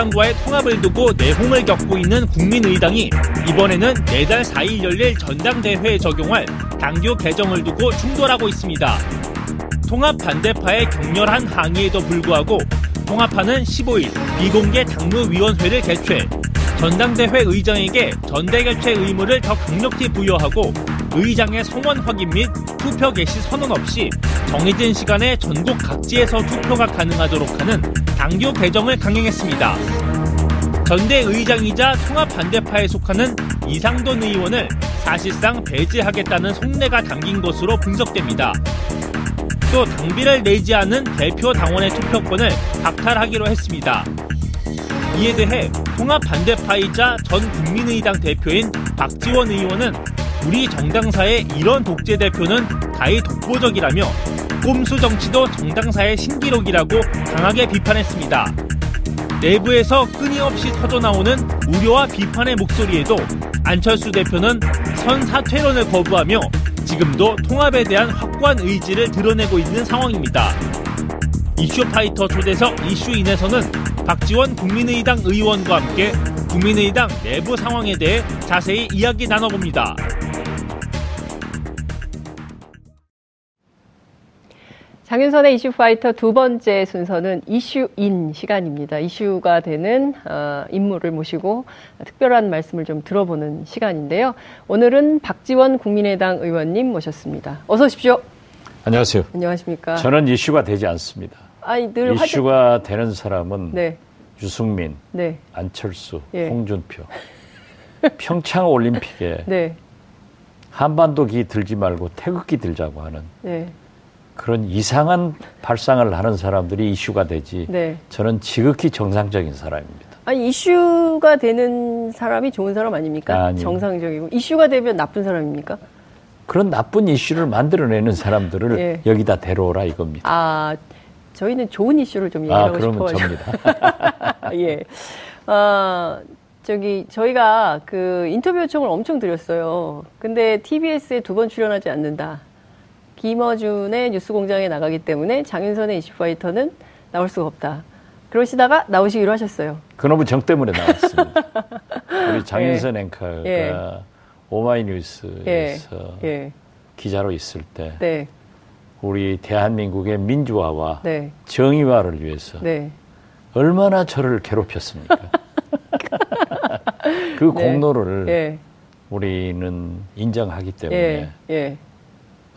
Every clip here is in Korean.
다른 정당과의 통합을 두고 내홍을 겪고 있는 국민의당이 이번에는 매달 4일 열릴 전당대회에 적용할 당규 개정을 두고 충돌하고 있습니다. 통합 반대파의 격렬한 항의에도 불구하고 통합파는 15일 비공개 당무위원회를 개최 전당대회 의장에게 전대결체 의무를 더 강력히 부여하고 의장의 성원 확인 및 투표 개시 선언 없이 정해진 시간에 전국 각지에서 투표가 가능하도록 하는 당규 개정을 강행했습니다. 전대 의장이자 통합 반대파에 속하는 이상돈 의원을 사실상 배제하겠다는 속내가 담긴 것으로 분석됩니다. 또 당비를 내지 않은 대표 당원의 투표권을 박탈하기로 했습니다. 이에 대해 통합 반대파이자 전 국민의당 대표인 박지원 의원은 우리 정당사의 이런 독재 대표는 가히 독보적이라며 꼼수 정치도 정당사의 신기록이라고 강하게 비판했습니다. 내부에서 끊임없이 터져나오는 우려와 비판의 목소리에도 안철수 대표는 선 사퇴론을 거부하며 지금도 통합에 대한 확고한 의지를 드러내고 있는 상황입니다. 이슈파이터 초대석 이슈인에서는 박지원 국민의당 의원과 함께 국민의당 내부 상황에 대해 자세히 이야기 나눠봅니다. 장윤선의 이슈 파이터 두 번째 순서는 이슈인 시간입니다. 이슈가 되는 어, 인물을 모시고 특별한 말씀을 좀 들어보는 시간인데요. 오늘은 박지원 국민의당 의원님 모셨습니다. 어서 오십시오. 안녕하세요. 안녕하십니까. 저는 이슈가 되지 않습니다. 아니, 늘 이슈가 화제... 되는 사람은 네. 유승민, 네. 안철수, 예. 홍준표, 평창 올림픽에 네. 한반도 기 들지 말고 태극기 들자고 하는 네. 그런 이상한 발상을 하는 사람들이 이슈가 되지. 네. 저는 지극히 정상적인 사람입니다. 아니 이슈가 되는 사람이 좋은 사람 아닙니까? 아니요. 정상적이고 이슈가 되면 나쁜 사람입니까? 그런 나쁜 이슈를 만들어내는 사람들을 예. 여기다 데려오라 이겁니다. 아 저희는 좋은 이슈를 좀 아, 얘기하고 그러면 싶어가지고. 접니다. 예. 어, 저기 저희가 그 인터뷰 요청을 엄청 드렸어요. 근데 TBS에 두 번 출연하지 않는다. 김어준의 뉴스공장에 나가기 때문에 장윤선의 이슈파이터는 나올 수가 없다. 그러시다가 나오시기로 하셨어요. 그놈의 정 때문에 나왔습니다. 우리 장윤선 앵커가 예. 오마이뉴스에서 예. 기자로 있을 때 네. 우리 대한민국의 민주화와 네. 정의화를 위해서 네. 얼마나 저를 괴롭혔습니까? 그 네. 공로를 예. 우리는 인정하기 때문에 예. 예.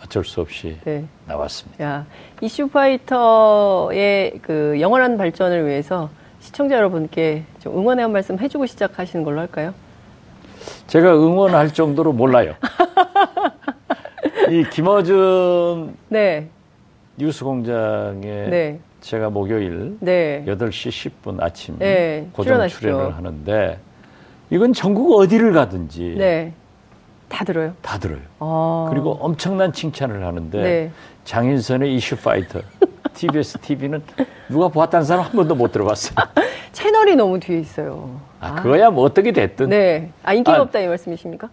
어쩔 수 없이 네. 나왔습니다. 야, 이슈파이터의 그 영원한 발전을 위해서 시청자 여러분께 좀 응원의 한 말씀 해주고 시작하시는 걸로 할까요? 제가 응원할 정도로 몰라요. 이 김어준 네, 뉴스공장에 네, 제가 목요일 네. 8시 10분 아침 네, 고정 출연하시죠. 출연을 하는데 이건 전국 어디를 가든지 네. 다 들어요. 다 들어요. 아, 그리고 엄청난 칭찬을 하는데 네. 장인선의 이슈 파이터 TBS TV는 누가 보았다는 사람 한 번도 못 들어봤어요. 채널이 너무 뒤에 있어요. 아, 그거야 뭐 어떻게 됐든 네. 아, 인기가 아, 없다 이 말씀이십니까?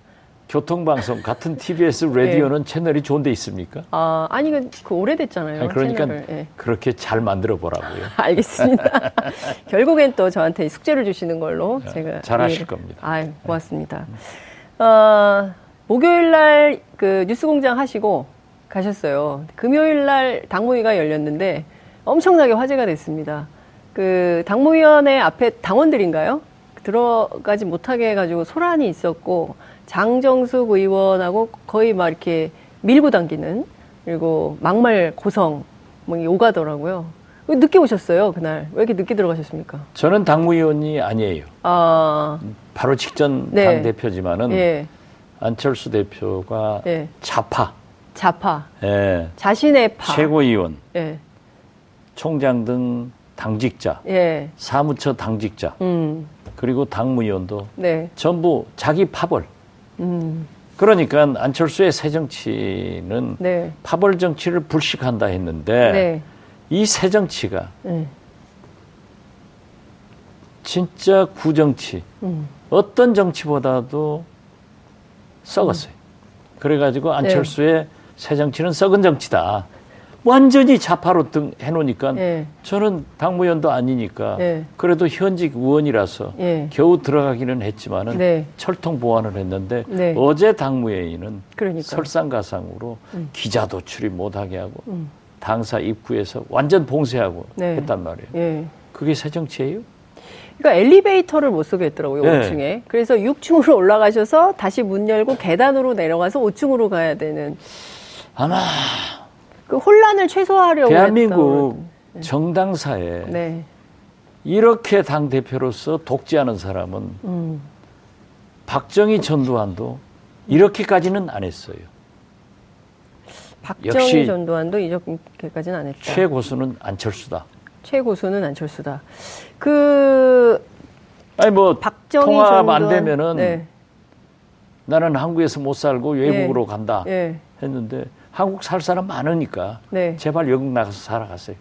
교통방송 같은 TBS 라디오는 채널이 좋은 데 있습니까? 아, 아니, 그, 그 오래됐잖아요. 아니, 그러니까. 예. 그렇게 잘 만들어 보라고요. 알겠습니다. 결국엔 또 저한테 숙제를 주시는 걸로 제가 네, 잘 하실 이해를- 겁니다. 아, 고맙습니다. 어, 목요일 날 그 뉴스공장 하시고 가셨어요. 금요일 날 당무위가 열렸는데 엄청나게 화제가 됐습니다. 그 당무위원회 앞에 당원들인가요? 들어가지 못하게 해가지고 소란이 있었고 장정숙 의원하고 거의 막 이렇게 밀고 당기는 그리고 막말 고성 뭐 오가더라고요. 왜 늦게 오셨어요 그날? 왜 이렇게 늦게 들어가셨습니까? 저는 당무위원이 아니에요. 아, 바로 직전 네. 당 대표지만은 예, 안철수 대표가 예. 좌파, 좌파, 예, 자신의 파, 최고위원, 예, 총장 등 당직자, 예, 사무처 당직자, 음, 그리고 당무위원도 네, 전부 자기 파벌. 음, 그러니까 안철수의 새 정치는 네, 파벌 정치를 불식한다 했는데 네, 이새 정치가 네, 진짜 구정치, 음, 어떤 정치보다도 썩었어요. 그래가지고 안철수의 새 정치는 썩은 정치다. 완전히 좌파로 등 해놓으니까 예. 저는 당무위원도 아니니까 예. 그래도 현직 의원이라서 예. 겨우 들어가기는 했지만은 네. 철통 보완을 했는데 네. 어제 당무회의는 그러니까. 설상가상으로 음. 기자도 출입 못하게 하고 당사 입구에서 완전 봉쇄하고 네. 했단 말이에요. 예. 그게 새 정치예요? 그러니까 엘리베이터를 못 쓰게 했더라고요, 네. 5층에. 그래서 6층으로 올라가셔서 다시 문 열고 계단으로 내려가서 5층으로 가야 되는 아마 그 혼란을 최소화하려고 대한민국 정당사에 했던. 네. 이렇게 당 대표로서 독재하는 사람은 음. 박정희 전두환도 이렇게까지는 안 했어요. 박정희 전두환도 이렇게까지는 안 했다. 최고수는 안철수다. 최고수는 안철수다. 그 아니 뭐 박정희 통합 전두환 안 되면은 네. 나는 한국에서 못 살고 외국으로 간다 예. 했는데 한국 살 사람 많으니까 네. 제발 외국 나가서 살아가세요.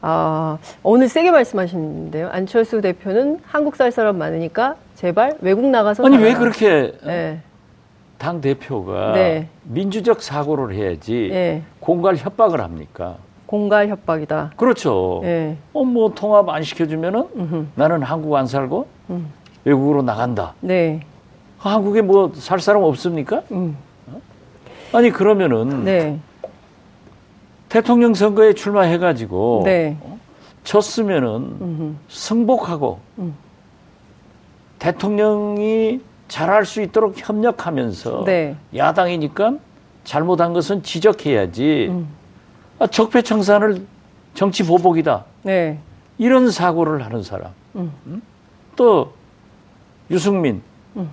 아, 오늘 세게 말씀하시는데요. 안철수 대표는 한국 살 사람 많으니까 제발 외국 나가서 아니 살아라. 왜 그렇게 예. 당 대표가 네. 민주적 사고를 해야지 예. 공갈 협박을 합니까? 공갈 협박이다. 그렇죠. 예. 어, 뭐 통합 안 시켜주면은 음흠. 나는 한국 안 살고 음. 외국으로 나간다. 네. 한국에 뭐 살 사람 없습니까? 음. 아니 그러면은 네. 대통령 선거에 출마해가지고 네. 졌으면은 음흠. 승복하고 음. 대통령이 잘할 수 있도록 협력하면서 네. 야당이니까 잘못한 것은 지적해야지 음. 아, 적폐청산을 정치 보복이다 네. 이런 사고를 하는 사람 음. 또 유승민 음.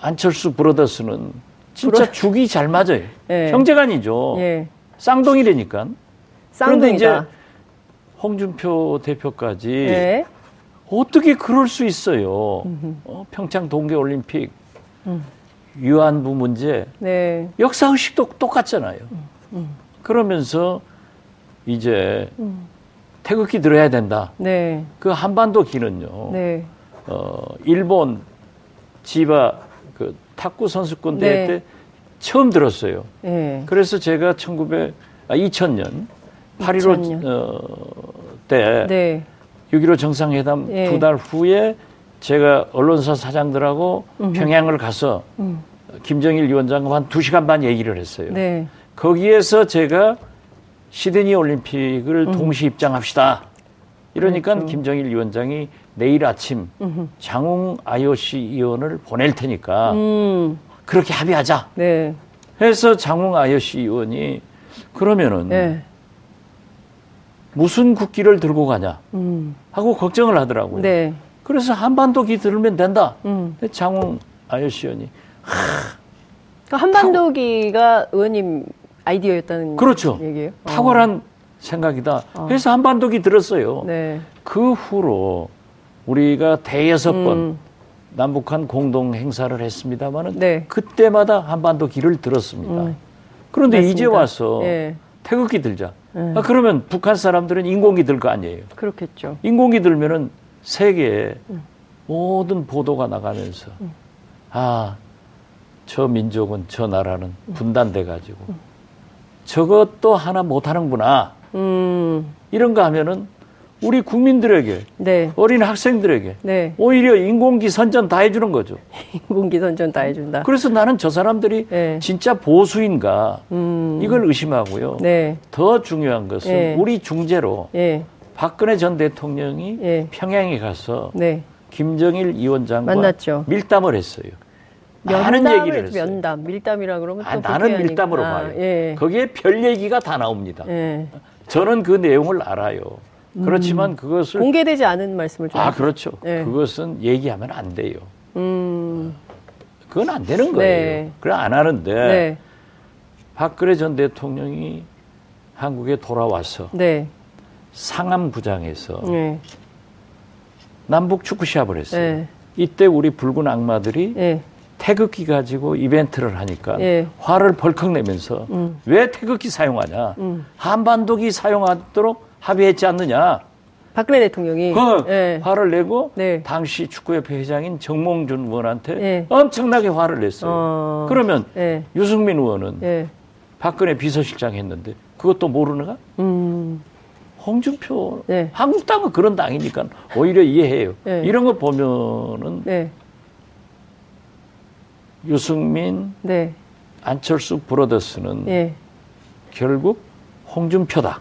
안철수 브로더스는 진짜 브로- 죽이 잘 맞아요 예. 형제간이죠 예. 쌍둥이라니까 그런데 이제. 홍준표 대표까지 예. 어떻게 그럴 수 있어요? 어, 평창 동계올림픽 음. 위안부 문제 네. 역사 의식도 똑같잖아요. 그러면서 이제 음. 태극기 들어야 된다. 네. 그 한반도 기는요. 네. 어, 일본 지바 그 탁구 선수권 대회 네. 때 처음 들었어요. 예. 그래서 제가 1900, 아, 2000년 8.15 2000년. 어, 때 네. 6.15 정상회담 예. 두달 후에 제가 언론사 사장들하고 평양을 가서 음. 김정일 위원장과 한 두시간 반 얘기를 했어요. 네. 거기에서 제가 시드니 올림픽을 동시 입장합시다. 이러니까 음. 그렇죠. 김정일 위원장이 내일 아침 음흠. 장웅 IOC 의원을 보낼 테니까 음. 그렇게 합의하자. 네. 해서 장웅 IOC 의원이 그러면은 네. 무슨 국기를 들고 가냐 음. 하고 걱정을 하더라고요. 네. 그래서 한반도 기 들으면 된다. 음. 장웅 IOC 의원이 그 한반도기가 의원님 아이디어였다는 그렇죠. 얘기예요. 어. 탁월한 생각이다. 그래서 한반도기 들었어요. 네. 그 후로 우리가 대여섯 번 음. 남북한 공동 행사를 했습니다마는 네. 그때마다 한반도 길을 들었습니다. 음. 그런데 맞습니다. 이제 와서 예. 태극기 들자. 음. 아, 그러면 북한 사람들은 인공기 들 거 아니에요. 그렇겠죠. 인공기 들면은 세계에 음. 모든 보도가 나가면서 아, 저 민족은 저 나라는 음. 분단돼 가지고 저것도 하나 못 하는구나. 음. 이런 거 하면은 우리 국민들에게 네. 어린 학생들에게 네. 오히려 인공기 선전 다 해주는 거죠. 인공기 선전 다 해준다. 그래서 나는 저 사람들이 네. 진짜 보수인가 음. 이걸 의심하고요. 네. 더 중요한 것은 네. 우리 중재로 예. 박근혜 전 대통령이 예. 평양에 가서 네. 김정일 위원장과 만났죠. 밀담을 했어요. 많은 면담을 얘기를 했어요. 면담, 밀담이라 그러면 또 아, 나는. 밀담으로 봐요. 예. 거기에 별 얘기가 다 나옵니다. 예. 저는 그 내용을 알아요. 그렇지만 그것을 공개되지 않은 말씀을 좀. 아 그렇죠. 네. 그것은 얘기하면 안 돼요. 음. 그건 안 되는 거예요. 네. 그래 안 하는데 네. 박근혜 전 대통령이 한국에 돌아와서 네. 상암구장에서 네. 남북 축구 시합을 했어요. 네. 이때 우리 붉은 악마들이 예. 태극기 가지고 이벤트를 하니까 예. 화를 벌컥 내면서 음. 왜 태극기 사용하냐? 음. 한반도기 사용하도록 합의했지 않느냐? 박근혜 대통령이. 그 예. 화를 내고 네. 당시 축구협회 회장인 정몽준 의원한테 예. 엄청나게 화를 냈어요. 어. 그러면 예. 유승민 의원은 예. 박근혜 비서실장 했는데 그것도 모르는가? 음, 홍준표 네. 한국당은 그런 당이니까 오히려 이해해요. 네. 이런 거 보면은 네, 유승민, 네, 안철수 브로더스는 예. 결국 홍준표다.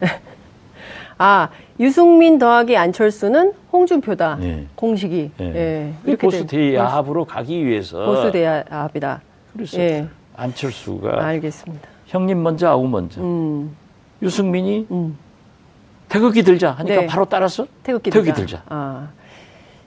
아, 유승민 더하기 안철수는 홍준표다. 예. 공식이. 예. 예. 이 보수 된- 대합으로 가기 위해서 보수 대합이다. 그래서 예. 안철수가 알겠습니다. 형님 먼저 아우 먼저 음, 유승민이 음. 태극기 들자 하니까 네. 바로 따라서 태극기 태극기 들자. 들자. 아.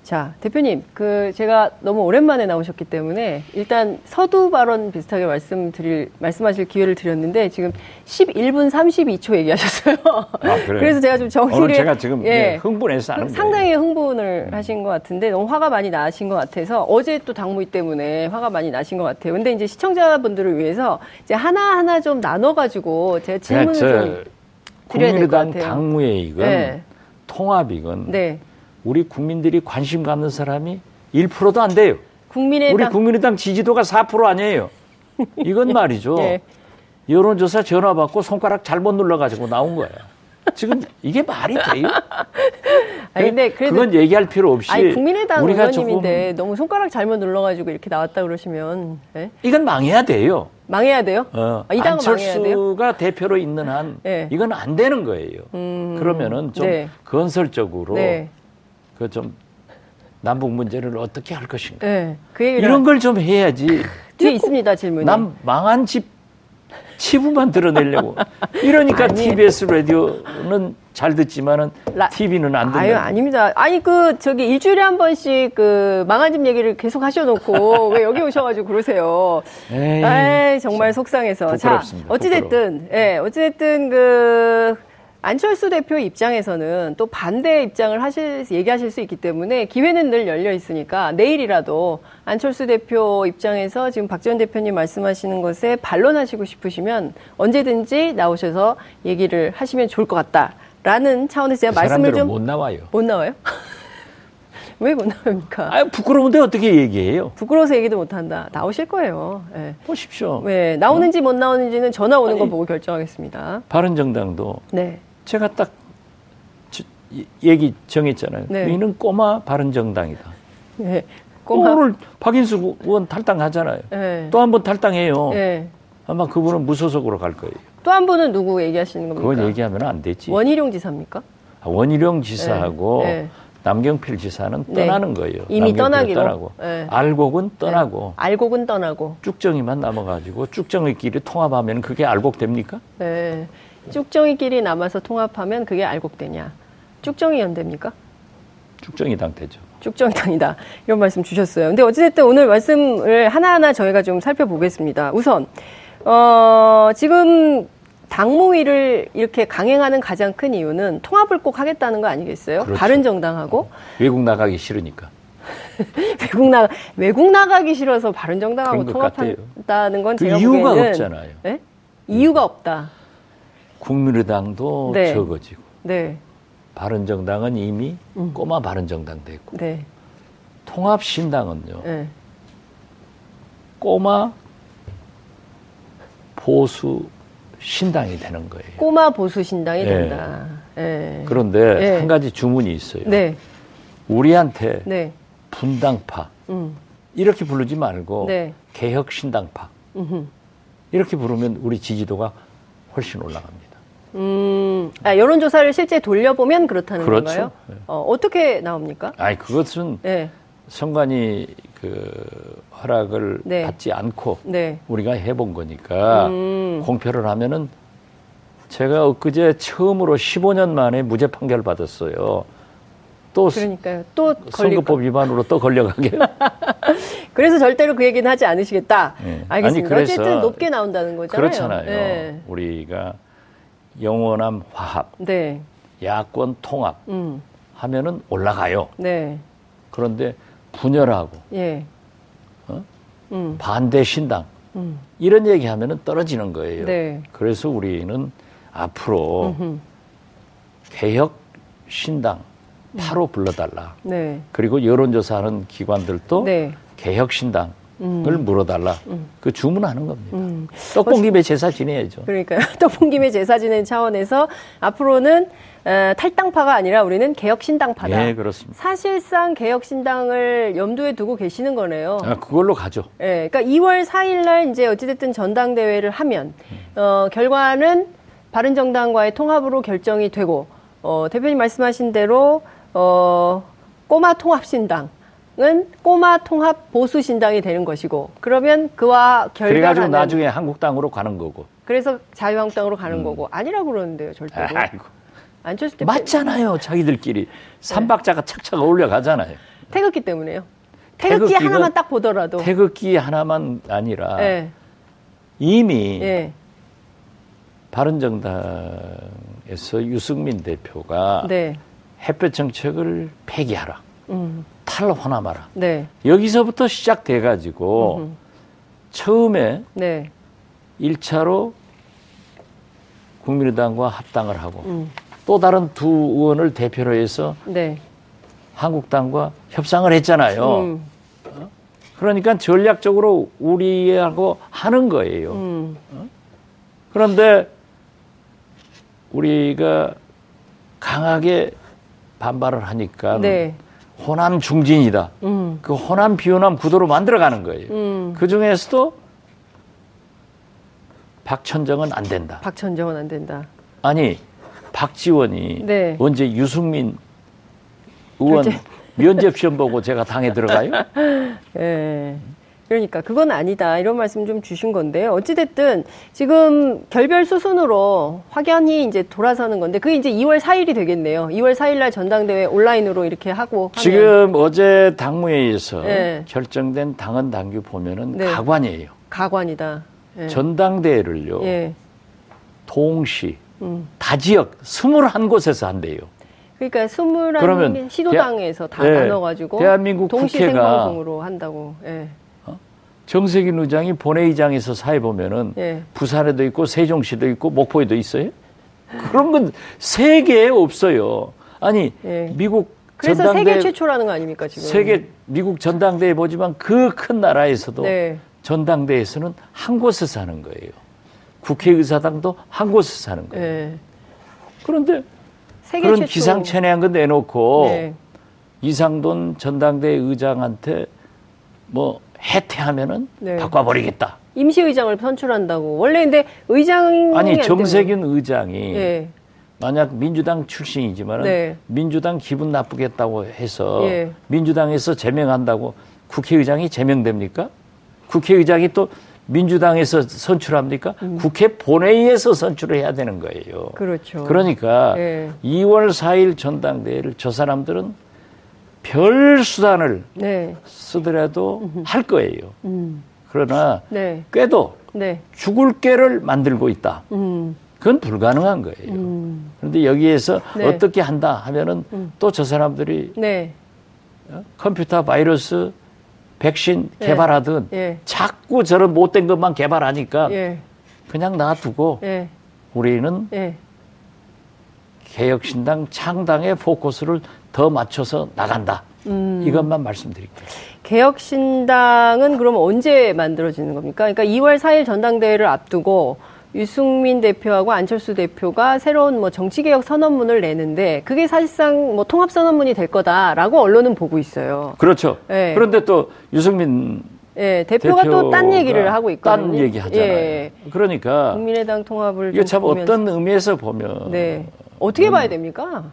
자, 대표님, 그, 제가 너무 오랜만에 나오셨기 때문에, 일단 서두 발언 비슷하게 말씀드릴, 말씀하실 기회를 드렸는데, 지금 11분 32초 얘기하셨어요. 그래요? 그래서 제가 좀 정리를. 제가 지금 예, 흥분해서 하는 상당히. 흥분을 음. 하신 것 같은데, 너무 화가 많이 나신 것 같아서, 어제 또 당무위 때문에 화가 많이 나신 것 같아요. 근데 이제 시청자분들을 위해서, 이제 하나 하나 좀 나눠 가지고, 제가 그냥 질문을 저 좀. 드려야 될것 국민의당 같아요. 당무회의건 네. 통합이건 네. 우리 국민들이 관심 갖는 사람이 1%도 안 돼요. 국민의당. 우리 국민의당 지지도가 4% 아니에요. 이건 말이죠. 예. 여론조사 전화 받고 손가락 잘못 눌러가지고 나온 거야. 지금 이게 말이 돼요? 아니, 근데 그래도 그건 얘기할 필요 없이 아니 국민의당 우리가 의원님인데 너무 손가락 잘못 눌러가지고 이렇게 나왔다 그러시면 예? 이건 망해야 돼요. 망해야 돼요? 어, 아, 이 당은 망해야 돼요? 안철수가 대표로 있는 한 네. 이건 안 되는 거예요. 음, 그러면은 좀 네. 건설적으로 네, 그 좀 남북 문제를 어떻게 할 것인가 네. 그 얘기를 이런 걸 좀 해야지. 뒤에 있습니다 질문이. 남 망한 집 치부만 드러내려고 이러니까 아니. TBS 라디오는 잘 듣지만은 라- TV는 안 듣는. 아유 아닙니다. 아니 그 저기 일주일에 한 번씩 그 망한 집 얘기를 계속 하셔놓고 왜 여기 오셔가지고 그러세요? 에이, 에이 정말 속상해서. 자 부끄럽습니다. 어찌됐든 예 어찌됐든 그 안철수 대표 입장에서는 또 반대 입장을 하실 얘기하실 수 있기 때문에 기회는 늘 열려 있으니까 내일이라도 안철수 대표 입장에서 지금 박지원 대표님 말씀하시는 것에 반론하시고 싶으시면 언제든지 나오셔서 얘기를 하시면 좋을 것 같다라는 차원에서 제가 그 말씀을 좀 못 나와요. 못 나와요? 왜못 나옵니까? 아 부끄러운데 어떻게 얘기해요? 부끄러워서 얘기도 못 한다. 나오실 거예요. 예. 보십시오. 왜 나오는지 못 나오는지는 전화 오는 거 아니. 보고 결정하겠습니다. 바른 정당도 네. 제가 딱 얘기 정했잖아요. 네. 너희는 꼬마 바른정당이다. 예. 꼬마. 오늘 박인수 의원 탈당하잖아요. 예. 또한 번 탈당해요. 예. 아마 그분은 무소속으로 갈 거예요. 또 한 분은 누구 얘기하시는 겁니까? 그건 얘기하면 안 되지. 원희룡 지사입니까? 아, 원희룡 지사하고 네. 네. 남경필 지사는 네. 떠나는 거예요. 이미 떠나기로. 떠나고. 네. 알곡은 떠나고 알곡은 떠나고. 쭉정이만 남아가지고 쭉정이끼리 통합하면 그게 알곡 됩니까? 네. 쭉정이끼리 남아서 통합하면 그게 알곡되냐? 쭉정이 연대입니까? 쭉정이 당 되죠. 쭉정이 당이다. 이런 말씀 주셨어요. 근데 어찌됐든 오늘 말씀을 하나하나 저희가 좀 살펴보겠습니다. 우선, 어, 지금 당무위를 이렇게 강행하는 가장 큰 이유는 통합을 꼭 하겠다는 거 아니겠어요? 그렇죠. 바른 정당하고 외국 나가기 싫으니까. 외국 나 외국 나가기 싫어서 바른 정당하고 것 같아요. 통합한다는 건 그 제가 이유가 보기에는 없잖아요. 네? 이유가 없다. 국민의당도 네. 적어지고 네, 바른정당은 이미 음. 꼬마 바른정당 됐고 네, 통합신당은요 네. 꼬마 보수 신당이 되는 거예요. 꼬마 보수 신당이 네. 된다. 네. 그런데 네. 한 가지 주문이 있어요. 네, 우리한테 네, 분당파 음, 이렇게 부르지 말고 네. 개혁신당파 음흠. 이렇게 부르면 우리 지지도가 훨씬 올라갑니다. 음, 아, 여론조사를 실제 돌려보면 그렇다는 그렇죠. 건가요? 네. 어, 어떻게 나옵니까? 아니 그것은 네, 선관위 그 허락을 네. 받지 않고 네. 우리가 해본 거니까 음. 공표를 하면은 제가 엊그제 처음으로 15년 만에 무죄 판결 받았어요. 또 그러니까요. 또? 선거법 위반으로 또 걸려가게. 그래서 절대로 그 얘기는 하지 않으시겠다. 네. 알겠습니다. 아니, 그래서 어쨌든 높게 나온다는 거잖아요. 그렇잖아요. 네. 우리가 영원함 화합, 네. 야권 통합 음. 하면은 올라가요. 네. 그런데 분열하고 예. 어? 음. 반대 신당 음. 이런 얘기하면은 떨어지는 거예요. 네. 그래서 우리는 앞으로 음흠. 개혁 신당 바로 불러달라. 네. 그리고 여론조사하는 기관들도 네. 개혁 신당 물어달라. 그 주문하는 겁니다. 음. 떡볶 김에 제사 지내야죠. 그러니까요. 떡볶 김에 제사 지낸 차원에서 앞으로는 어, 탈당파가 아니라 우리는 개혁신당파다. 예, 그렇습니다. 사실상 개혁신당을 염두에 두고 계시는 거네요. 아, 그걸로 가죠. 예, 그러니까 2월 4일 날 이제 어찌됐든 전당대회를 하면 어, 결과는 바른정당과의 통합으로 결정이 되고 어, 대표님 말씀하신 대로 어, 꼬마 통합신당 은 꼬마 통합 보수 신당이 되는 것이고 그러면 그와 그래가지고 결별하는 나중에 한국당으로 가는 거고. 그래서 자유한국당으로 가는 거고 아니라고 그러는데요 절대로 아이고. 안철수 대표 맞잖아요, 자기들끼리. 삼박자가 착착 어울려 가잖아요. 태극기 때문에요. 태극기 하나만 딱 보더라도 태극기 하나만 아니라 예, 이미 예, 바른정당에서 유승민 대표가 네, 햇볕 정책을 폐기하라. 음, 탈환함하라. 네, 여기서부터 시작돼 가지고 음흠. 처음에 네, 1차로 국민의당과 합당을 하고 음, 또 다른 두 의원을 대표로 해서 네. 한국당과 협상을 했잖아요. 음, 그러니까 전략적으로 우리하고 하는 거예요. 음, 그런데 우리가 강하게 반발을 하니까 네, 호남 중진이다. 음, 그 호남 비호남 구도로 만들어가는 거예요. 음. 그 중에서도 박천정은 안 된다. 박천정은 안 된다. 아니 박지원이 네. 언제 유승민 의원 결제- 면접 시험 보고 제가 당에 들어가요? 예. 그러니까 그건 아니다 이런 말씀 좀 주신 건데요. 어찌됐든 지금 결별 수순으로 확연히 이제 돌아서는 건데 그게 이제 2월 4일이 되겠네요. 2월 4일 날 전당대회 온라인으로 이렇게 하고 하면. 지금 어제 당무회의에서 네. 결정된 당헌 당규 보면은 네. 가관이에요. 가관이다. 예. 전당대회를요 예. 동시 음. 다 지역 21곳에서 한대요. 그러니까 스물한 그러면 시도당에서 다 예, 나눠 가지고 대한민국 동시 국회가- 생방송으로 한다고. 예. 정세균 의장이 본회의장에서 사회 보면은 예. 부산에도 있고 세종시도 있고 목포에도 있어요. 그런 건 세계에 없어요. 아니 예. 미국 그래서 전당대 세계 최초라는 거 아닙니까 지금? 세계 미국 전당대회 보지만 그 큰 나라에서도 네. 전당대회에서는 한 곳에서 하는 거예요. 국회의사당도 한 곳에서 하는 거예요. 예. 그런데 세계 그런 최초. 기상천외한 거 내놓고 네. 이상돈 전당대회 의장한테 뭐 해태하면은 네. 바꿔버리겠다. 임시의장을 선출한다고. 원래 근데 의장이 아니 안 정세균 의장이 예. 만약 민주당 출신이지만 네. 민주당 기분 나쁘겠다고 해서 예. 민주당에서 제명한다고 국회의장이 제명됩니까? 국회의장이 또 민주당에서 선출합니까? 국회 본회의에서 선출을 해야 되는 거예요. 음. 그렇죠. 그러니까 예. 2월 4일 전당대회를 저 사람들은 별 수단을 네. 쓰더라도 할 거예요. 음. 그러나 네. 꾀도 네. 죽을 꾀를 만들고 있다. 음. 그건 불가능한 거예요. 음. 그런데 여기에서 네. 어떻게 한다 하면은 또 저 사람들이 네. 컴퓨터 바이러스 백신 네. 개발하든 예. 자꾸 저런 못된 것만 개발하니까 예. 그냥 놔두고 예. 우리는 예. 개혁신당 창당의 포커스를 더 맞춰서 나간다. 음. 이것만 말씀드릴게요. 개혁신당은 그럼 언제 만들어지는 겁니까? 그러니까 2월 4일 전당대회를 앞두고 유승민 대표하고 안철수 대표가 새로운 뭐 정치개혁 선언문을 내는데 그게 사실상 뭐 통합 선언문이 될 거다라고 언론은 보고 있어요. 그렇죠. 네. 그런데 또 유승민 예, 대표가 또딴 대표가 얘기를 하고 있거든요. 딴 얘기 하잖아요. 예. 그러니까 국민의당 통합을 이게 좀참 보면서. 어떤 의미에서 보면 네. 어떻게 봐야 됩니까?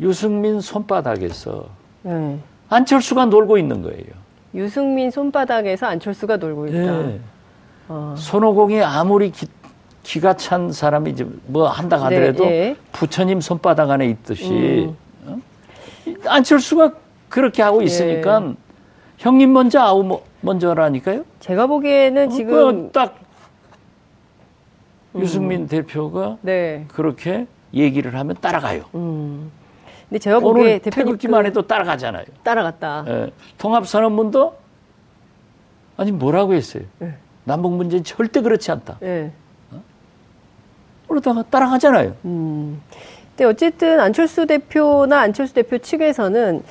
유승민 손바닥에서 네. 안철수가 놀고 있는 거예요. 유승민 손바닥에서 안철수가 놀고 있다. 예. 어. 손오공이 아무리 기, 가찬 사람이 이제 뭐 한다 하더라도 네, 예. 부처님 손바닥 안에 있듯이 음. 어? 안철수가 그렇게 하고 있으니까 예. 형님 먼저 아우 뭐- 먼저라니까요. 제가 보기에는 지금 그딱 유승민 대표가 네. 그렇게 얘기를 하면 따라가요. 음. 근데 제가 보기에 태극기만 그 해도 따라가잖아요. 따라갔다. 예. 통합선언문도 아니 뭐라고 했어요. 네. 남북 문제는 절대 그렇지 않다. 예. 그러다가 따라가잖아요. 음. 근데 어쨌든 안철수 대표나 안철수 대표 측에서는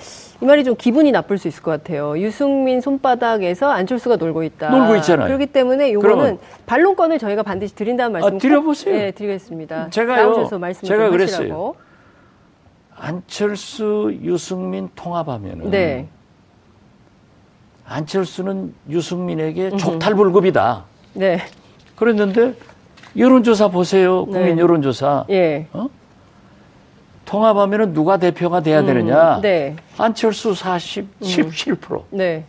이 말이 좀 기분이 나쁠 수 있을 것 같아요. 유승민 손바닥에서 안철수가 놀고 있다. 놀고 있잖아요. 그렇기 때문에 그러면- 반론권을 저희가 반드시 드린다는 말씀 아, 드려보세요. 네, 드리겠습니다. 제가요, 제가 좀 그랬어요. 안철수, 유승민 통합하면은 네. 안철수는 유승민에게 족탈불급이다. 네. 그랬는데 여론조사 보세요. 국민 네. 여론조사. 예. 통합하면은 누가 대표가 돼야 되느냐? 네. 안철수 47%, 네.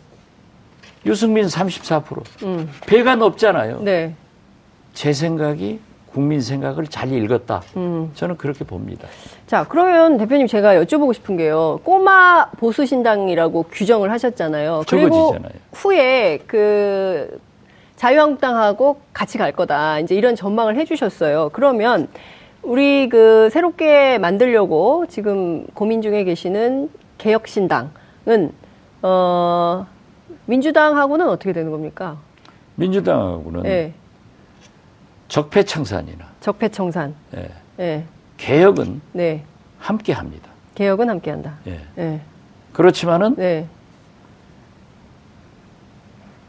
유승민 34%. 음. 배가 높잖아요. 네. 제 생각이 국민 생각을 잘 읽었다. 음. 저는 그렇게 봅니다. 자, 그러면 대표님 제가 여쭤보고 싶은 게요. 꼬마 보수신당이라고 규정을 하셨잖아요. 그리고 적어지잖아요. 후에 그 자유한국당하고 같이 갈 거다. 이제 이런 전망을 해주셨어요. 그러면 우리 그 새롭게 만들려고 지금 고민 중에 계시는 개혁신당은 어 민주당하고는 어떻게 되는 겁니까? 민주당하고는 예. 적폐청산이나 적폐청산. 예, 예. 개혁은 네. 함께 합니다. 개혁은 함께 한다. 예. 예. 그렇지만은 네.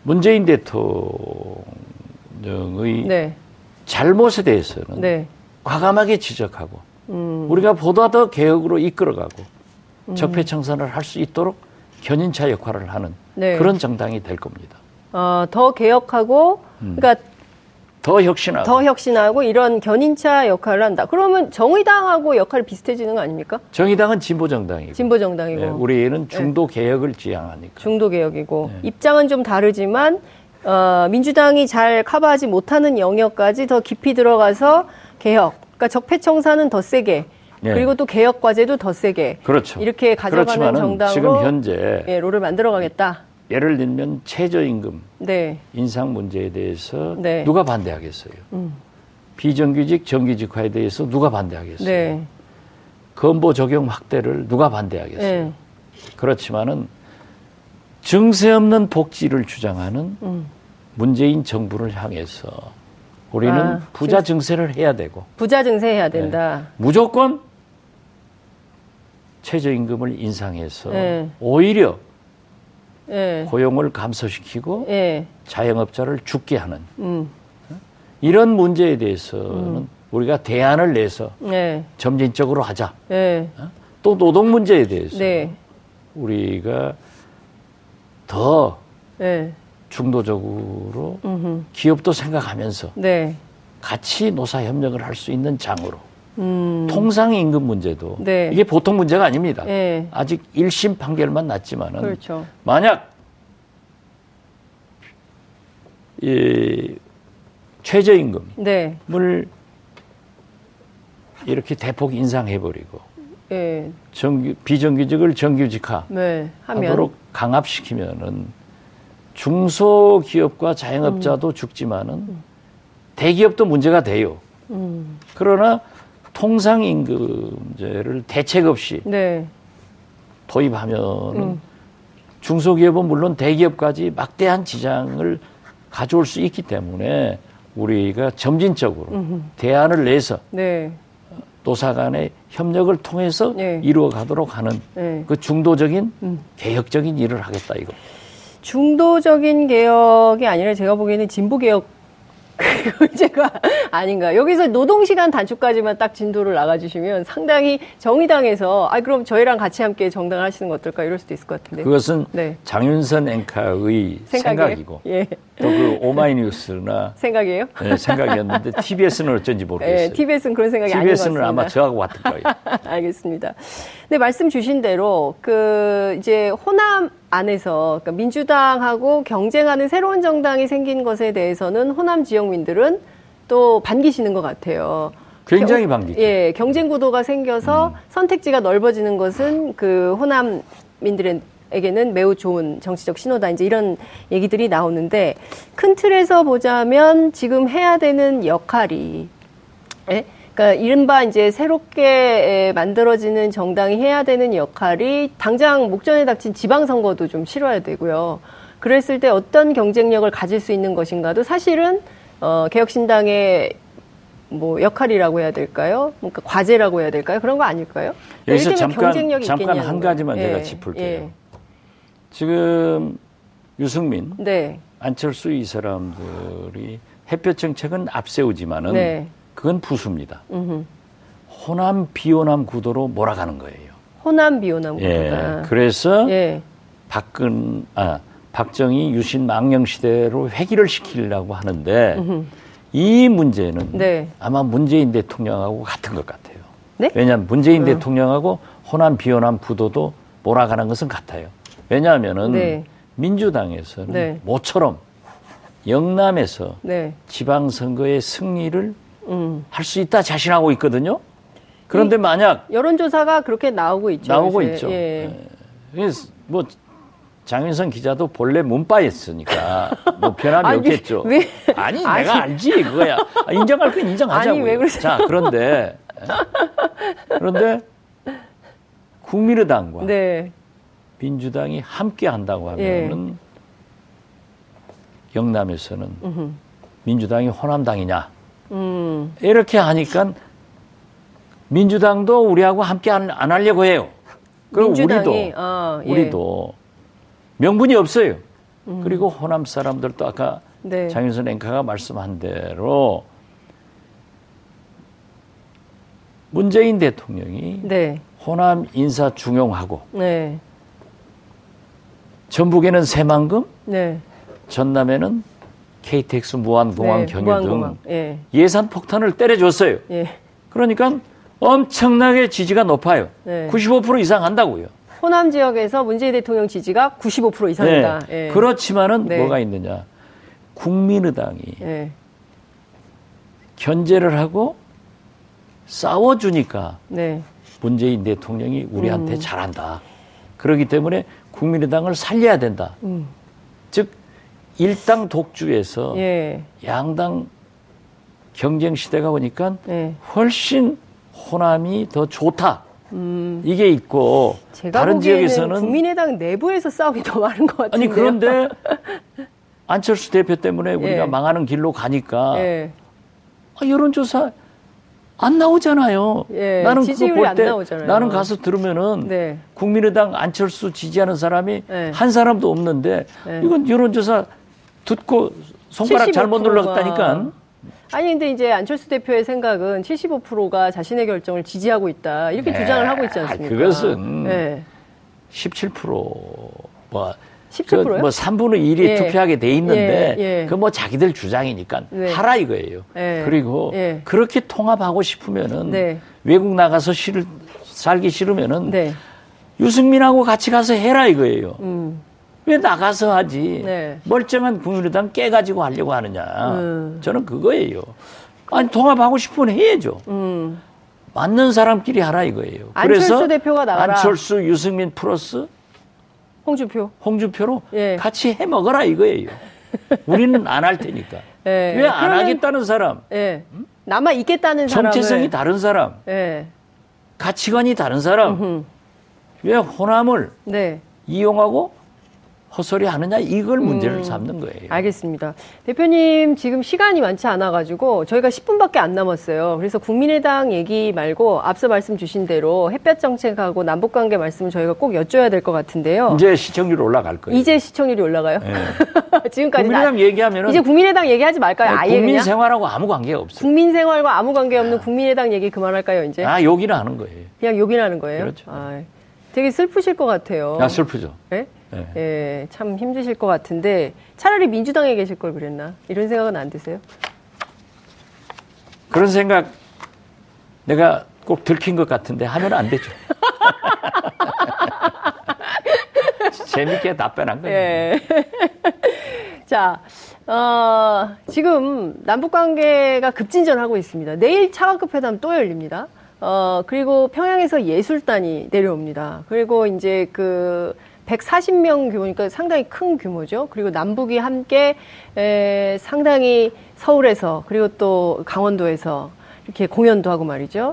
문재인 대통령의 네. 잘못에 대해서는 네. 과감하게 지적하고 음. 우리가 보다 더 개혁으로 이끌어가고 적폐청산을 할 수 있도록 견인차 역할을 하는 네. 그런 정당이 될 겁니다. 어, 더 개혁하고, 음. 그러니까 더 혁신하고 더 혁신하고 이런 견인차 역할을 한다. 그러면 정의당하고 역할이 비슷해지는 거 아닙니까? 정의당은 진보 정당이고 진보 정당이고 예, 우리는 중도 개혁을 지향하니까 중도 개혁이고 네. 입장은 좀 다르지만 어, 민주당이 잘 커버하지 못하는 영역까지 더 깊이 들어가서 개혁. 그러니까 적폐청산은 더 세게 예. 그리고 또 개혁 과제도 더 세게 그렇죠. 이렇게 가져가는 정당으로 지금 현재 예, 롤을 만들어가겠다. 예를 들면 최저임금 네, 인상 문제에 대해서 네. 누가 반대하겠어요? 음. 비정규직 정규직화에 대해서 누가 반대하겠어요? 네, 건보 적용 확대를 누가 반대하겠어요? 네, 그렇지만은 증세 없는 복지를 주장하는 음. 문재인 정부를 향해서 우리는 아, 부자 증세를 해야 되고 부자 증세해야 된다. 무조건 최저임금을 인상해서 네. 오히려 예, 고용을 감소시키고 예, 자영업자를 죽게 하는 음, 이런 문제에 대해서는 우리가 대안을 내서 예, 점진적으로 하자. 예, 또 노동 문제에 대해서 네, 우리가 더 예, 중도적으로 음흠, 기업도 생각하면서 네, 같이 노사 협력을 할 수 있는 장으로 음, 통상 임금 문제도 네. 이게 보통 문제가 아닙니다. 예, 아직 1심 판결만 났지만은 그렇죠. 만약 이 최저임금을 네, 이렇게 대폭 인상해버리고 예, 정규, 비정규직을 정규직화 네, 강압시키면은 중소기업과 자영업자도 죽지만은 대기업도 문제가 돼요. 음, 그러나 통상임금제를 대책 없이 네, 도입하면은 음. 중소기업은 물론 대기업까지 막대한 지장을 가져올 수 있기 때문에 우리가 점진적으로 음흠. 대안을 내서 네, 노사 간의 협력을 통해서 네. 이루어 가도록 하는 네. 그 중도적인 음. 개혁적인 일을 하겠다 이거. 중도적인 개혁이 아니라 제가 보기에는 진보 개혁 그 문제가 아닌가. 여기서 노동시간 단축까지만 딱 진도를 나가주시면 상당히 정의당에서, 아, 그럼 저희랑 같이 함께 정당을 하시는 거 어떨까 이럴 수도 있을 것 같은데. 그것은 네. 장윤선 앵커의 생각이에요? 생각이고 예. 또그 오마이뉴스나 생각이에요? 네, 생각이었는데 TBS는 어쩐지 예, 모르겠어요. TBS는 그런 생각이 아닌 것 TBS는 같습니다. 아마 저하고 같을 거예요. 알겠습니다. 네, 말씀 주신 대로 그 이제 호남 안에서 그러니까 민주당하고 경쟁하는 새로운 정당이 생긴 것에 대해서는 호남 지역민들은 또 반기시는 것 같아요. 굉장히. 음. 예, 경쟁 구도가 생겨서 선택지가 넓어지는 것은 그 호남민들에게는 매우 좋은 정치적 신호다. 이제 이런 얘기들이 나오는데 큰 틀에서 보자면 지금 해야 되는 역할이 예? 그러니까 이른바 이제 새롭게 에, 만들어지는 정당이 해야 되는 역할이 당장 목전에 닥친 지방선거도 좀 치러야 되고요. 그랬을 때 어떤 경쟁력을 가질 수 있는 것인가도 사실은 어, 개혁신당의 뭐 역할이라고 해야 될까요? 뭔가 과제라고 해야 될까요? 그런 거 아닐까요? 여기서 예를 들면 잠깐 잠깐 한. 가지만 예, 제가 짚을게요. 예. 지금 유승민, 네. 안철수 이 사람들이 햇볕 정책은 앞세우지만은 네. 그건 부수입니다. 음흠. 호남 비호남 구도로 몰아가는 거예요. 호남 비호남 예. 구도다. 그래서 예. 박근 아 박정희 유신 망령 시대로 회귀를 시키려고 하는데 음흠. 이 문제는 네. 아마 문재인 대통령하고 같은 것 같아요. 네? 왜냐하면 문재인 음. 대통령하고 호남 비호남 구도도 몰아가는 것은 같아요. 왜냐하면은 네. 민주당에서는 네. 모처럼 영남에서 네. 지방선거의 승리를 음. 할수 있다 자신하고 있거든요. 그런데 만약 여론조사가 그렇게 나오고 있죠. 나오고 요새. 있죠. 예. 예. 뭐 장윤선 기자도 본래 문바였으니까 뭐 변함이 아니, 없겠죠. 왜- 아니, 아니. 내가 알지 그거야. 아, 인정할 건 인정하자고요. 아니, 왜 그러세요? 자 그런데 그런데 국민의당과 네. 민주당이 함께 한다고 하면은 영남에서는 음흠. 민주당이 호남당이냐 음. 이렇게 하니까 민주당도 우리하고 함께 안, 안 하려고 해요. 그리고 민주당이, 우리도 아, 예. 우리도 명분이 없어요. 그리고 호남 사람들도 아까 음. 네. 장윤선 앵커가 말씀한 대로 문재인 대통령이 네. 호남 인사 중용하고 네. 전북에는 새만금, 네. 전남에는 KTX 무한공항 네, 경유 무한공항. 등 예. 예산 폭탄을 때려줬어요. 예. 그러니까 엄청나게 지지가 높아요. 네. 95% 이상 한다고요. 호남 지역에서 문재인 대통령 지지가 95% 이상이다. 예. 네. 그렇지만은 네. 뭐가 있느냐. 국민의당이 예. 견제를 하고 싸워주니까 네. 문재인 대통령이 우리한테 음. 잘한다. 그렇기 때문에 국민의당을 살려야 된다. 음. 즉 일당 독주에서 예. 양당 경쟁 시대가 오니까 예. 훨씬 호남이 더 좋다. 음. 이게 있고 다른 지역에서는 국민의당 내부에서 싸움이 더 많은 것 같은데요. 아니 그런데 안철수 대표 때문에 우리가 예. 망하는 길로 가니까 예. 아, 여론조사 안 나오잖아요. 예, 나는 그거 볼 때. 나는 가서 들으면은 네. 국민의당 안철수 지지하는 사람이 네. 한 사람도 없는데 네. 이건 여론조사 듣고 손가락 잘못 75%가 눌렀다니까. 아니 근데 이제 안철수 대표의 생각은 75%가 자신의 결정을 지지하고 있다 이렇게 네. 주장을 하고 있지 않습니까? 그것은 네. 17%뭐 17%요? 그 뭐 3분의 1이 예. 투표하게 돼 있는데 예, 예. 그뭐 자기들 주장이니까 네. 하라 이거예요. 예. 그리고 예. 그렇게 통합하고 싶으면은 네. 외국 나가서 싫, 살기 싫으면은 네. 유승민하고 같이 가서 해라 이거예요. 음. 왜 나가서 하지? 네. 멀쩡한 국민의당 깨가지고 하려고 하느냐? 음. 저는 그거예요. 아니 통합하고 싶으면 해야죠. 음. 맞는 사람끼리 하라 이거예요. 안철수 그래서 대표가 나가라. 안철수, 유승민 플러스 홍준표. 홍준표로 예. 같이 해 먹어라 이거예요. 우리는 안 할 테니까. 예. 왜안 그러면- 하겠다는 사람, 예. 남아 있겠다는 사람을 정체성이 다른 사람, 예. 가치관이 다른 사람, 음흠. 왜 호남을 네. 이용하고 헛소리 하느냐 이걸 문제를 음. 삼는 거예요. 알겠습니다. 대표님 지금 시간이 많지 않아 가지고 저희가 10분밖에 안 남았어요. 그래서 국민의당 얘기 말고 앞서 말씀 주신 대로 햇볕 정책하고 남북 관계 말씀을 저희가 꼭 여쭤야 될 것 같은데요. 이제 시청률 올라갈 거예요. 이제 시청률이 올라가요? 예. 지금까지 국민의당 얘기하면은 이제 국민의당 얘기하지 말까요? 아예 국민 그냥 생활하고 아무 관계가 없어요. 국민 생활과 아무 관계 없는 국민의당 얘기 그만할까요? 이제 아 욕이나 하는 거예요. 그냥 욕이나는 거예요? 그렇죠. 아, 되게 슬프실 것 같아요. 야 슬프죠. 예? 예. 예, 참 힘드실 것 같은데 차라리 민주당에 계실 걸 그랬나? 이런 생각은 안 드세요? 그런 생각 내가 꼭 들킨 것 같은데 하면 안 되죠. 재밌게 답변한 거예요. 예. 자, 어, 지금 남북 관계가 급진전하고 있습니다. 내일 차관급 회담 또 열립니다. 어, 그리고 평양에서 예술단이 내려옵니다. 그리고 이제 그 140명 규모니까 상당히 큰 규모죠. 그리고 남북이 함께 에, 상당히 서울에서 그리고 또 강원도에서 이렇게 공연도 하고 말이죠.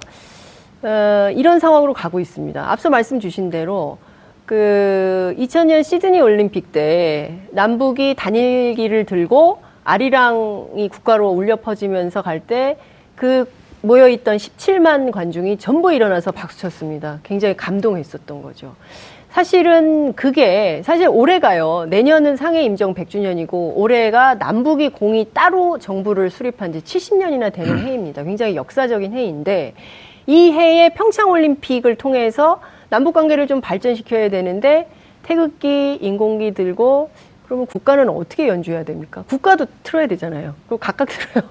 어, 이런 상황으로 가고 있습니다. 앞서 말씀 주신 대로 그 2000년 시드니 올림픽 때 남북이 단일기를 들고 아리랑이 국가로 울려 퍼지면서 갈 때 그 모여있던 17만 관중이 전부 일어나서 박수 쳤습니다. 굉장히 감동했었던 거죠. 사실은 그게 사실 올해가요. 내년은 상해 임정 100주년이고 올해가 남북이 공이 따로 정부를 수립한 지 70년이나 되는 해입니다. 굉장히 역사적인 해인데 이 해에 평창 올림픽을 통해서 남북 관계를 좀 발전시켜야 되는데 태극기, 인공기 들고 그러면 국가는 어떻게 연주해야 됩니까? 국가도 틀어야 되잖아요. 그리고 각각 틀어요.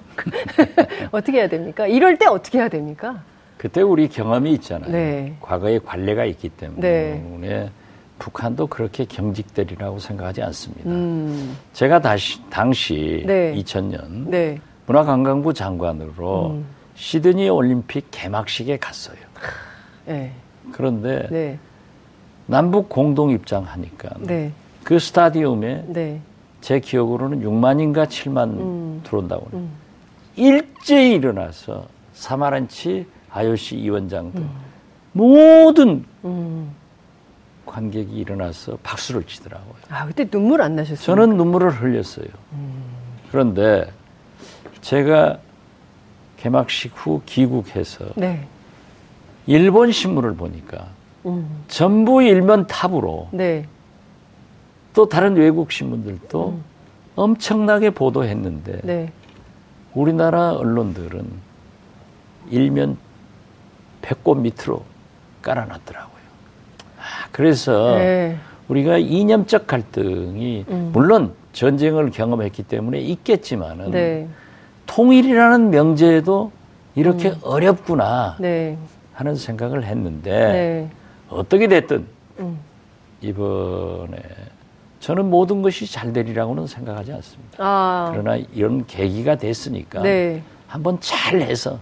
어떻게 해야 됩니까? 이럴 때 어떻게 해야 됩니까? 그때 우리 경험이 있잖아요. 네. 과거에 관례가 있기 때문에 네. 북한도 그렇게 경직되리라고 생각하지 않습니다. 음, 제가 다시 당시 네. 2000년 네. 문화관광부 장관으로 음. 시드니 올림픽 개막식에 갔어요. 네. 그런데 네. 남북 공동 입장하니까 네. 그 스타디움에 네. 제 기억으로는 6만인가 7만 음. 들어온다고 음. 일제히 일어나서 사마란치 IOC 위원장 등 음. 모든 음. 관객이 일어나서 박수를 치더라고요. 아, 그때 눈물 안 나셨어요? 저는 눈물을 흘렸어요. 그런데 제가 개막식 후 귀국해서 네. 일본 신문을 보니까 음. 전부 일면 탑으로 네. 또 다른 외국 신문들도 음. 엄청나게 보도했는데 네. 우리나라 언론들은 일면 배꼽 밑으로 깔아놨더라고요. 아, 그래서 네. 우리가 이념적 갈등이 음. 물론 전쟁을 경험했기 때문에 있겠지만은 네. 통일이라는 명제도 이렇게 어렵구나 네. 하는 생각을 했는데 네. 어떻게 됐든 음. 이번에 저는 모든 것이 잘 되리라고는 생각하지 않습니다. 아. 그러나 이런 계기가 됐으니까 네. 한번 잘 해서.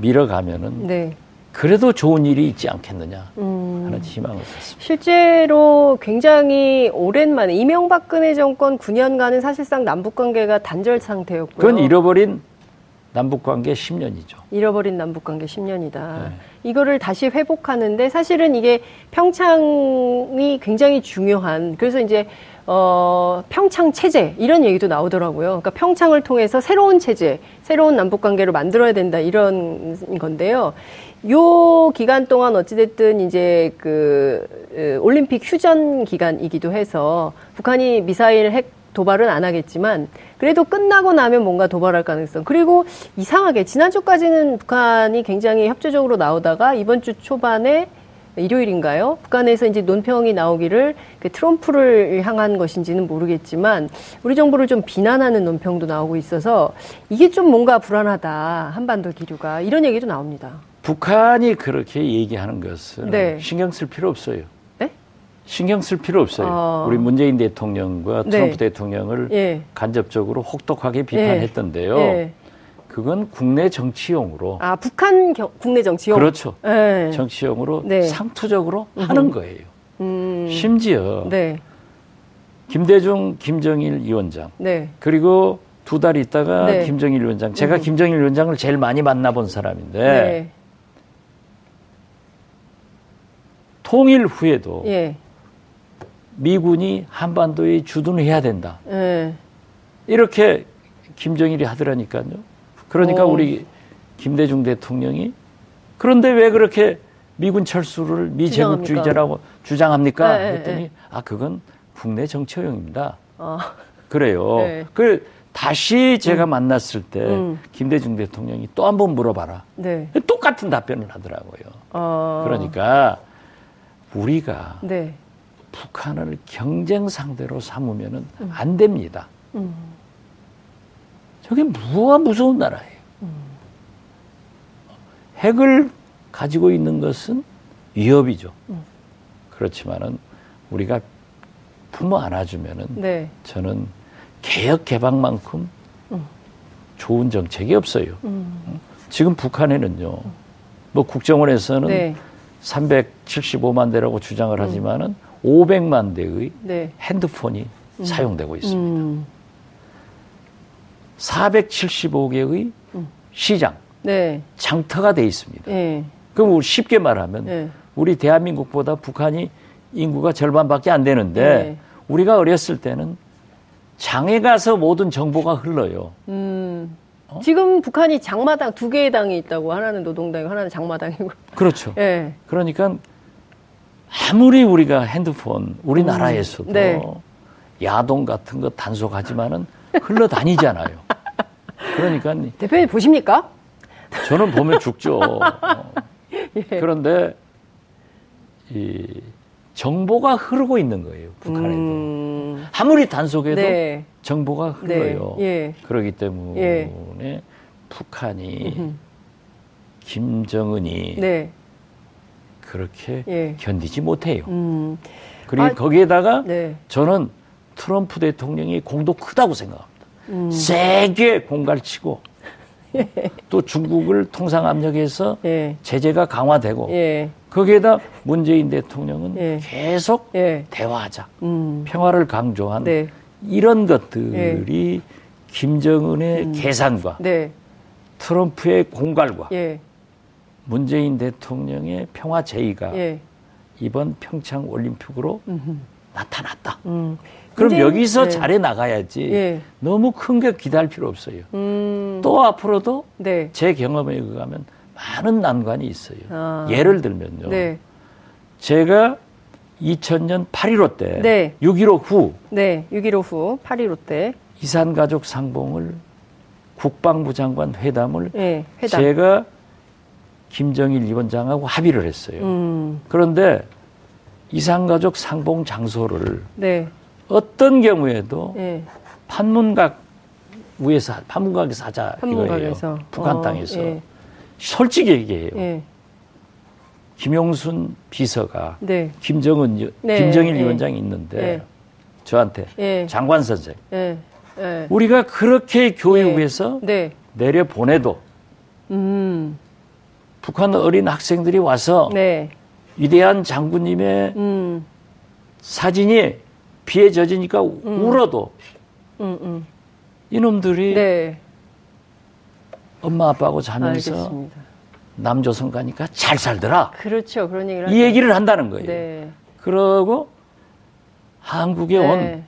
밀어가면은 네. 그래도 좋은 일이 있지 않겠느냐 음. 하는 희망을 갖습니다. 실제로 굉장히 오랜만에 이명박근혜 정권 9년간은 사실상 남북 관계가 단절 상태였고요. 그건 잃어버린 남북 관계 10년이죠. 잃어버린 남북 관계 10년이다. 네. 이거를 다시 회복하는데 사실은 이게 평창이 굉장히 중요한 그래서 이제 어 평창 체제 이런 얘기도 나오더라고요. 그러니까 평창을 통해서 새로운 체제, 새로운 남북 관계를 만들어야 된다 이런 건데요. 요 기간 동안 어찌됐든 이제 그 으, 올림픽 휴전 기간이기도 해서 북한이 미사일 핵 도발은 안 하겠지만 그래도 끝나고 나면 뭔가 도발할 가능성 그리고 이상하게 지난주까지는 북한이 굉장히 협조적으로 나오다가 이번 주 초반에 일요일인가요? 북한에서 이제 논평이 나오기를 그 트럼프를 향한 것인지는 모르겠지만 우리 정부를 좀 비난하는 논평도 나오고 있어서 이게 좀 뭔가 불안하다 한반도 기류가 이런 얘기도 나옵니다. 북한이 그렇게 얘기하는 것은 네. 신경 쓸 필요 없어요. 네? 신경 쓸 필요 없어요. 아. 우리 문재인 대통령과 네. 트럼프 대통령을 예. 간접적으로 혹독하게 비판했던데요. 예. 그건 국내 정치용으로 아 북한 겨- 국내 정치용. 그렇죠. 예. 정치용으로 네. 상투적으로 하는 거예요. 음. 심지어 네. 김대중, 김정일 위원장 네. 그리고 두 달 있다가 네. 김정일 위원장. 제가 음. 김정일 위원장을 제일 많이 만나본 사람인데 네. 통일 후에도 예. 미군이 한반도에 주둔해야 된다. 예. 이렇게 김정일이 하더라니까요. 그러니까 어. 우리 김대중 대통령이 그런데 왜 그렇게 미군 철수를 미제국주의자라고 주장합니까? 네, 네, 했더니 네. 아 그건 국내 정치용입니다. 아, 그래요. 네. 그 다시 제가 만났을 때 음. 김대중 대통령이 또 한 번 물어봐라. 네. 똑같은 답변을 하더라고요. 어. 그러니까 우리가 네. 북한을 경쟁 상대로 삼으면은 안 됩니다. 음. 저게 뭐가 무서운 나라예요. 음. 핵을 가지고 있는 것은 위협이죠. 음. 그렇지만은 우리가 품어 안아주면은 네. 저는 개혁 개방만큼 좋은 정책이 없어요. 음. 지금 북한에는요. 뭐 국정원에서는 네. 375만 대라고 주장을 하지만은 500만 대의 네. 핸드폰이 사용되고 있습니다. 음. 475개의 시장, 네. 장터가 돼 있습니다. 예. 그럼 쉽게 말하면 네. 우리 대한민국보다 북한이 인구가 절반밖에 안 되는데 네. 우리가 어렸을 때는 장에 가서 모든 정보가 흘러요. 음. 어? 지금 북한이 장마당 두 개의 당이 있다고 하나는 노동당이고 하나는 장마당이고. 그렇죠. 예. 그러니까 아무리 우리가 핸드폰 우리나라에서도 음, 네. 야동 같은 거 단속하지만은 흘러다니잖아요. 그러니까 대표님 보십니까? 저는 보면 죽죠. 어. 예. 그런데 이 정보가 흐르고 있는 거예요. 북한에도. 음, 아무리 단속해도 네. 정보가 흘러요. 네. 예. 그렇기 때문에 예. 북한이 음흠. 김정은이 네. 그렇게 예. 견디지 못해요. 음, 그리고 아, 거기에다가 네. 저는 트럼프 대통령이 공도 크다고 생각합니다. 음. 세게 공갈 치고 또 중국을 통상 압력해서 예. 제재가 강화되고 예. 거기에다 문재인 대통령은 예. 계속 예. 대화하자, 음, 평화를 강조한 네. 이런 것들이 김정은의 계산과 네. 트럼프의 공갈과 예. 문재인 대통령의 평화 제의가 예. 이번 평창 올림픽으로 음흠. 나타났다. 음. 그럼 문재인- 여기서 네. 잘해 나가야지. 예. 너무 큰 게 기다릴 필요 없어요. 음. 또 앞으로도 네. 제 경험에 의하면 많은 난관이 있어요. 아. 예를 들면요. 네. 제가 2000년 8.15 때 네. 6.15 후 네. 6.15 후 8.15 때. 이산가족 상봉을 국방부 장관 회담을 예. 회담. 제가 김정일 위원장하고 합의를 했어요. 음. 그런데 이산가족 상봉 장소를 네. 어떤 경우에도 예. 판문각 위에서 판문각에서 하자 판문각에서. 이거예요. 북한 어, 땅에서 예. 솔직히 얘기해요. 예. 김용순 비서가 네. 김정은 여- 네, 김정일 예. 위원장이 있는데 예. 저한테 예. 장관 선생. 우리가 그렇게 교육해서 네. 내려 보내도 음. 북한 어린 학생들이 와서 네. 위대한 장군님의 음. 사진이 비에 젖으니까 울어도 음. 음. 이놈들이 네. 엄마 아빠하고 자면서 알겠습니다. 남조선 가니까 잘 살더라. 그렇죠. 그런 얘기를 이. 얘기를 한다는 거예요. 네. 그러고 한국에 온 네. 근데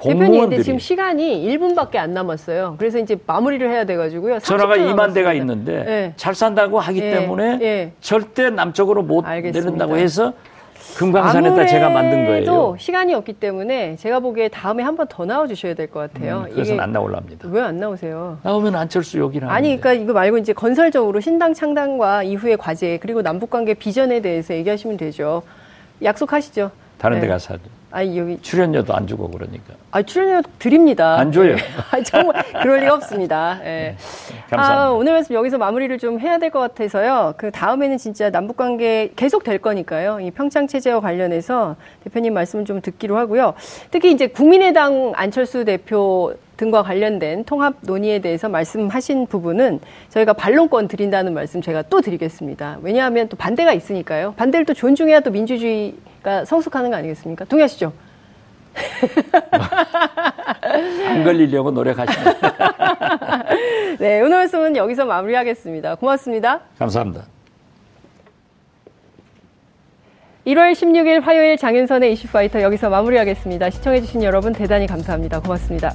공무원들이 지금 시간이 1분밖에 안 남았어요. 그래서 이제 마무리를 해야 돼가지고요. 30초 전화가 2만 대가. 있는데 네. 잘 산다고 하기 예, 때문에 예. 절대 남쪽으로 못 알겠습니다. 내린다고 해서 금강산에다 제가 만든 거예요. 시간이 없기 때문에 제가 보기에 다음에 한 번 더 나와 주셔야 될 것 같아요. 음, 그것은 안 나올랍니다. 왜 안 나오세요? 나오면 안철수 욕이나 아니. 그러니까 이거 말고 이제 건설적으로 신당 창당과 이후의 과제 그리고 남북 관계 비전에 대해서 얘기하시면 되죠. 약속하시죠. 다른 데 네. 가서 하죠. 아니 여기 출연료도 안 주고 그러니까. 아 출연료 드립니다. 안 줘요. 아, 정말 그럴 리가 없습니다. 예. 감사합니다. 아, 오늘 말씀 여기서 마무리를 좀 해야 될 것 같아서요. 그 다음에는 진짜 남북 관계 계속 될 거니까요. 이 평창 체제와 관련해서 대표님 말씀 좀 듣기로 하고요. 특히 이제 국민의당 안철수 대표 등과 관련된 통합 논의에 대해서 말씀하신 부분은 저희가 반론권 드린다는 말씀 제가 또 드리겠습니다. 왜냐하면 또 반대가 있으니까요. 반대를 또 존중해야 또 민주주의가 성숙하는 거 아니겠습니까? 동의하시죠? 안 걸리려고 노력하시면 네, 오늘 말씀은 여기서 마무리하겠습니다. 고맙습니다. 감사합니다. 1월 16일 화요일 장윤선의 이슈파이터 여기서 마무리하겠습니다. 시청해주신 여러분 대단히 감사합니다. 고맙습니다.